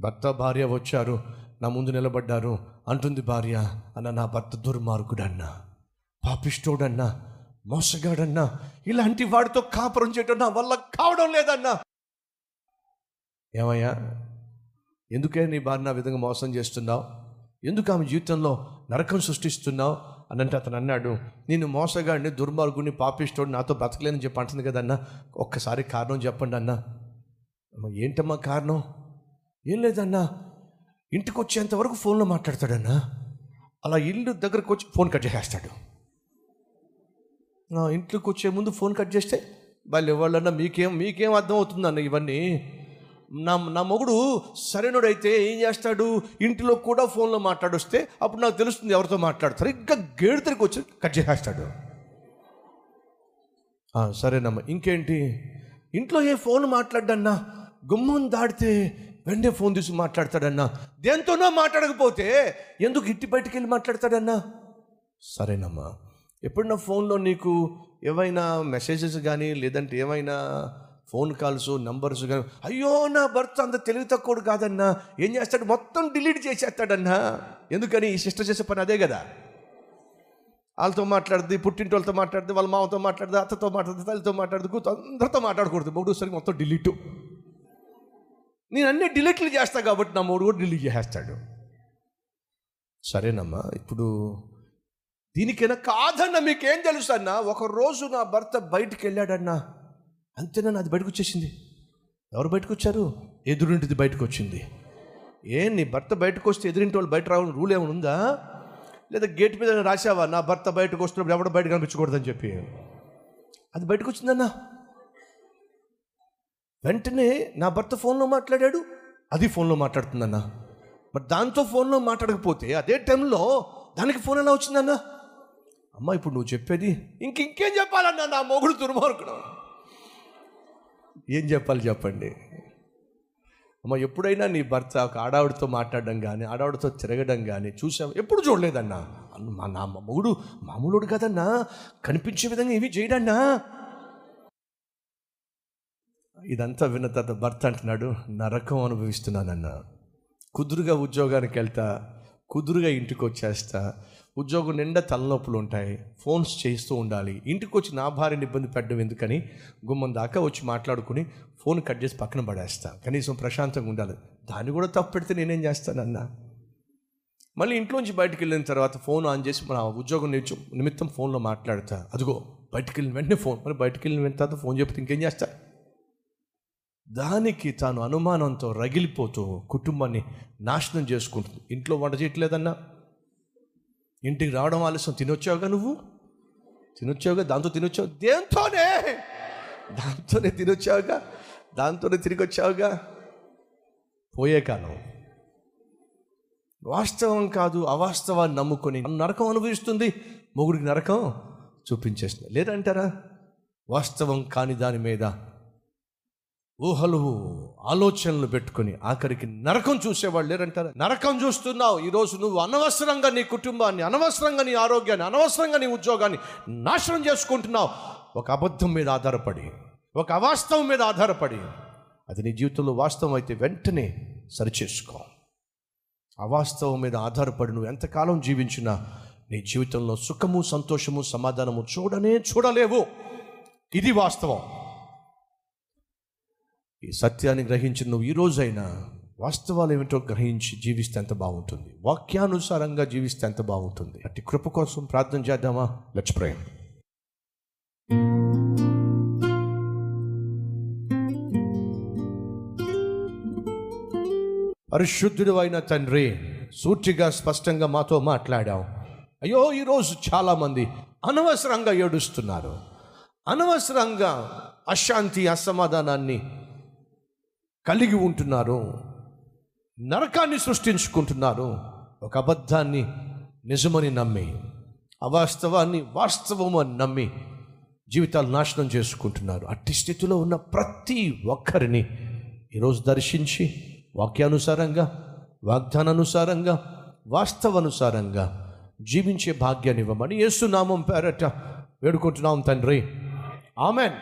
భర్త భార్య వచ్చారు. నా ముందు నిలబడ్డారు. అంటుంది భార్య అన్న నా భర్త దుర్మార్గుడన్నా పాపిష్టోడన్నా మోసగాడన్నా ఇలాంటి వాడితో కాపురం చేయడం నా వల్ల కావడం లేదన్నా. ఏమయ్యా ఎందుకే నీ భార్య నా విధంగా మోసం చేస్తున్నావు? ఎందుకు ఆమె జీవితంలో నరకం సృష్టిస్తున్నావు? అని అంటే అతను అన్నాడు నేను మోసగాడిని దుర్మార్గుడిని పాపిస్తోడు నాతో బ్రతకలేని చెప్పి అంటుంది కదన్నా. ఒక్కసారి కారణం చెప్పండి అన్నా ఏంటమ్మా కారణం? ఏం లేదన్నా? ఇంటికి వచ్చేంతవరకు ఫోన్లో మాట్లాడతాడన్నా? అలా ఇల్లు దగ్గరకు వచ్చి ఫోన్ కట్ చేసేస్తాడు. ఇంట్లోకి వచ్చే ముందు ఫోన్ కట్ చేస్తే వాళ్ళు ఎవరన్నా మీకేం మీకేం అర్థం అవుతుందన్న ఇవన్నీ? నా నా మొగుడు సరైనడైతే ఏం చేస్తాడు? ఇంటిలో కూడా ఫోన్లో మాట్లాడొస్తే అప్పుడు నాకు తెలుస్తుంది ఎవరితో మాట్లాడతారు ఇంకా గేడు తిరిగి వచ్చి కట్ చేసేస్తాడు. సరేనమ్మా ఇంకేంటి? ఇంట్లో ఏ ఫోన్ మాట్లాడన్నా గుమ్మం దాడితే వెంటనే ఫోన్ తీసి మాట్లాడతాడన్నా. దేంతోనో మాట్లాడకపోతే ఎందుకు ఇట్టి బయటికి వెళ్ళి మాట్లాడతాడన్నా? సరేనమ్మా. ఎప్పుడన్నా ఫోన్లో నీకు ఏవైనా మెసేజెస్ కానీ లేదంటే ఏమైనా ఫోన్ కాల్స్ నంబర్స్ కానీ అయ్యో నా భర్త అంత తెలివి తక్కువడు కాదన్నా. ఏం చేస్తాడు? మొత్తం డిలీట్ చేసేస్తాడన్నా. ఎందుకని? ఈ సిస్టర్ చేసే పని అదే కదా. వాళ్ళతో మాట్లాడుద్ది పుట్టింటి వాళ్ళతో మాట్లాడుద్ది వాళ్ళ మామతో మాట్లాడుద్ది అత్తతో మాట్లాడుద్ది తల్లితో మాట్లాడుద్ది కూతురు అందరితో మాట్లాడకూడదు. మూడు మొత్తం డిలీటు. నేను అన్ని డిలీట్లు చేస్తా కాబట్టి నా మూడు కూడా డిలీట్ చేసేస్తాడు. సరేనమ్మా ఇప్పుడు దీనికైనా కాదన్న మీకేం తెలుసు అన్న? ఒక రోజు నా భర్త బయటికి వెళ్ళాడన్నా అంతేనా అది బయటకు వచ్చేసింది ఎవరు బయటకు వచ్చారు ఎదురింటిది బయటకు వచ్చింది ఏ నీ భర్త బయటకు వస్తే ఎదురింటి వాళ్ళు బయట రావాలని రూల్ ఏమైనా ఉందా? లేదా గేట్ మీద రాసావా నా భర్త బయటకు వస్తున్నప్పుడు ఎవడో బయట కనిపించకూడదని చెప్పి. అది బయటకు వచ్చిందన్నా వెంటనే నా భర్త ఫోన్లో మాట్లాడాడు. అది ఫోన్లో మాట్లాడుతుందన్నా. మరి దాంతో ఫోన్లో మాట్లాడకపోతే అదే టైంలో దానికి ఫోన్ ఎలా వచ్చిందన్నా? అమ్మ ఇప్పుడు నువ్వు చెప్పేది ఇంక ఇంకేం చెప్పాలన్నా నా మొగుడు దుర్మార్గుడు. ఏం చెప్పాలి చెప్పండి. అమ్మ ఎప్పుడైనా నీ భర్త ఒక ఆడావిడితో మాట్లాడడం కానీ ఆడావిడితో తిరగడం కానీ చూసాం ఎప్పుడు చూడలేదన్నా. మా నా మొగుడు మామూలుడు కదన్నా. కనిపించే విధంగా ఏమీ చేయడన్నా. ఇదంతా విన్న తర్వాత భర్త అంటున్నాడు నరకం అనుభవిస్తున్నానన్నా. కుదురుగా ఉద్యోగానికి వెళ్తా కుదురుగా ఇంటికి వచ్చేస్తా ఉద్యోగం నిండా తలనొప్పులు ఉంటాయి ఫోన్స్ చేస్తూ ఉండాలి. ఇంటికి వచ్చి నా భార్యని ఇబ్బంది పెట్టడం ఎందుకని గుమ్మం దాకా వచ్చి మాట్లాడుకుని ఫోన్ కట్ చేసి పక్కన పడేస్తా. కనీసం ప్రశాంతంగా ఉండాలి. దాన్ని కూడా తప్పు పెడితే నేనేం చేస్తానన్నా? మళ్ళీ ఇంట్లోంచి బయటికి వెళ్ళిన తర్వాత ఫోన్ ఆన్ చేసి మన ఉద్యోగం నిమిత్తం- నిమిత్తం ఫోన్లో మాట్లాడతా. అదిగో బయటికి వెళ్ళిన వెంటనే ఫోన్ మరి బయటికి వెళ్ళిన తర్వాత ఫోన్ చెప్తే ఇంకేం చేస్తా? దానికి తాను అనుమానంతో రగిలిపోతూ కుటుంబాన్ని నాశనం చేసుకుంటుంది. ఇంట్లో వంట చేయట్లేదన్నా? ఇంటికి రావడం ఆలస్యం. తినొచ్చావుగా నువ్వు? తినొచ్చావుగా? దాంతో తినొచ్చావు? దేంతోనే? దాంతోనే తినొచ్చావుగా? దాంతోనే తిరిగి వచ్చావుగా పోయే కాలం. వాస్తవం కాదు అవాస్తవాన్ని నమ్ముకొని నరకం అనుభవిస్తుంది. మొగుడికి నరకం చూపించేస్తుంది. లేదంటారా? వాస్తవం కాని దాని మీద ఊహలు ఆలోచనలు పెట్టుకొని ఆఖరికి నరకం చూసేవాళ్ళు లేరంటారు? నరకం చూస్తున్నావు. ఈరోజు నువ్వు అనవసరంగా నీ కుటుంబాన్ని అనవసరంగా నీ ఆరోగ్యాన్ని అనవసరంగా నీ ఉద్యోగాన్ని నాశనం చేసుకుంటున్నావు. ఒక అబద్ధం మీద ఆధారపడి ఒక అవాస్తవం మీద ఆధారపడి అది నీ జీవితంలో వాస్తవం అయితే వెంటనే సరిచేసుకో. అవాస్తవం మీద ఆధారపడి నువ్వు ఎంతకాలం జీవించినా నీ జీవితంలో సుఖము సంతోషము సమాధానము చూడనే చూడలేవు. ఇది వాస్తవం. ఈ సత్యాన్ని గ్రహించి నువ్వు ఈ రోజైనా వాస్తవాలు ఏమిటో గ్రహించి జీవిస్తే ఎంత బాగుంటుంది? వాక్యానుసారంగా జీవిస్తే ఎంత బాగుంటుంది? అట్టి కృప కోసం ప్రార్థన చేద్దామా? లెట్స్ ప్రే పరిశుద్ధుడు అయిన తండ్రి సూటిగా స్పష్టంగా మాతో మాట్లాడాం అయ్యో ఈరోజు చాలామంది అనవసరంగా ఏడుస్తున్నారు. అనవసరంగా అశాంతి అసమాధానాన్ని కలిగి ఉంటున్నారు నరకాన్ని సృష్టించుకుంటున్నారు ఒక అబద్ధాన్ని నిజమని నమ్మి అవాస్తవాన్ని వాస్తవం అని నమ్మి జీవితాలు నాశనం చేసుకుంటున్నారు. అట్టి స్థితిలో ఉన్న ప్రతి ఒక్కరిని ఈరోజు దర్శించి వాక్యానుసారంగా వాగ్దానానుసారంగా వాస్తవానుసారంగా జీవించే భాగ్యాన్ని ఇవ్వమని యేసునామం పేరట వేడుకుంటున్నాం తండ్రి. ఆమెన్.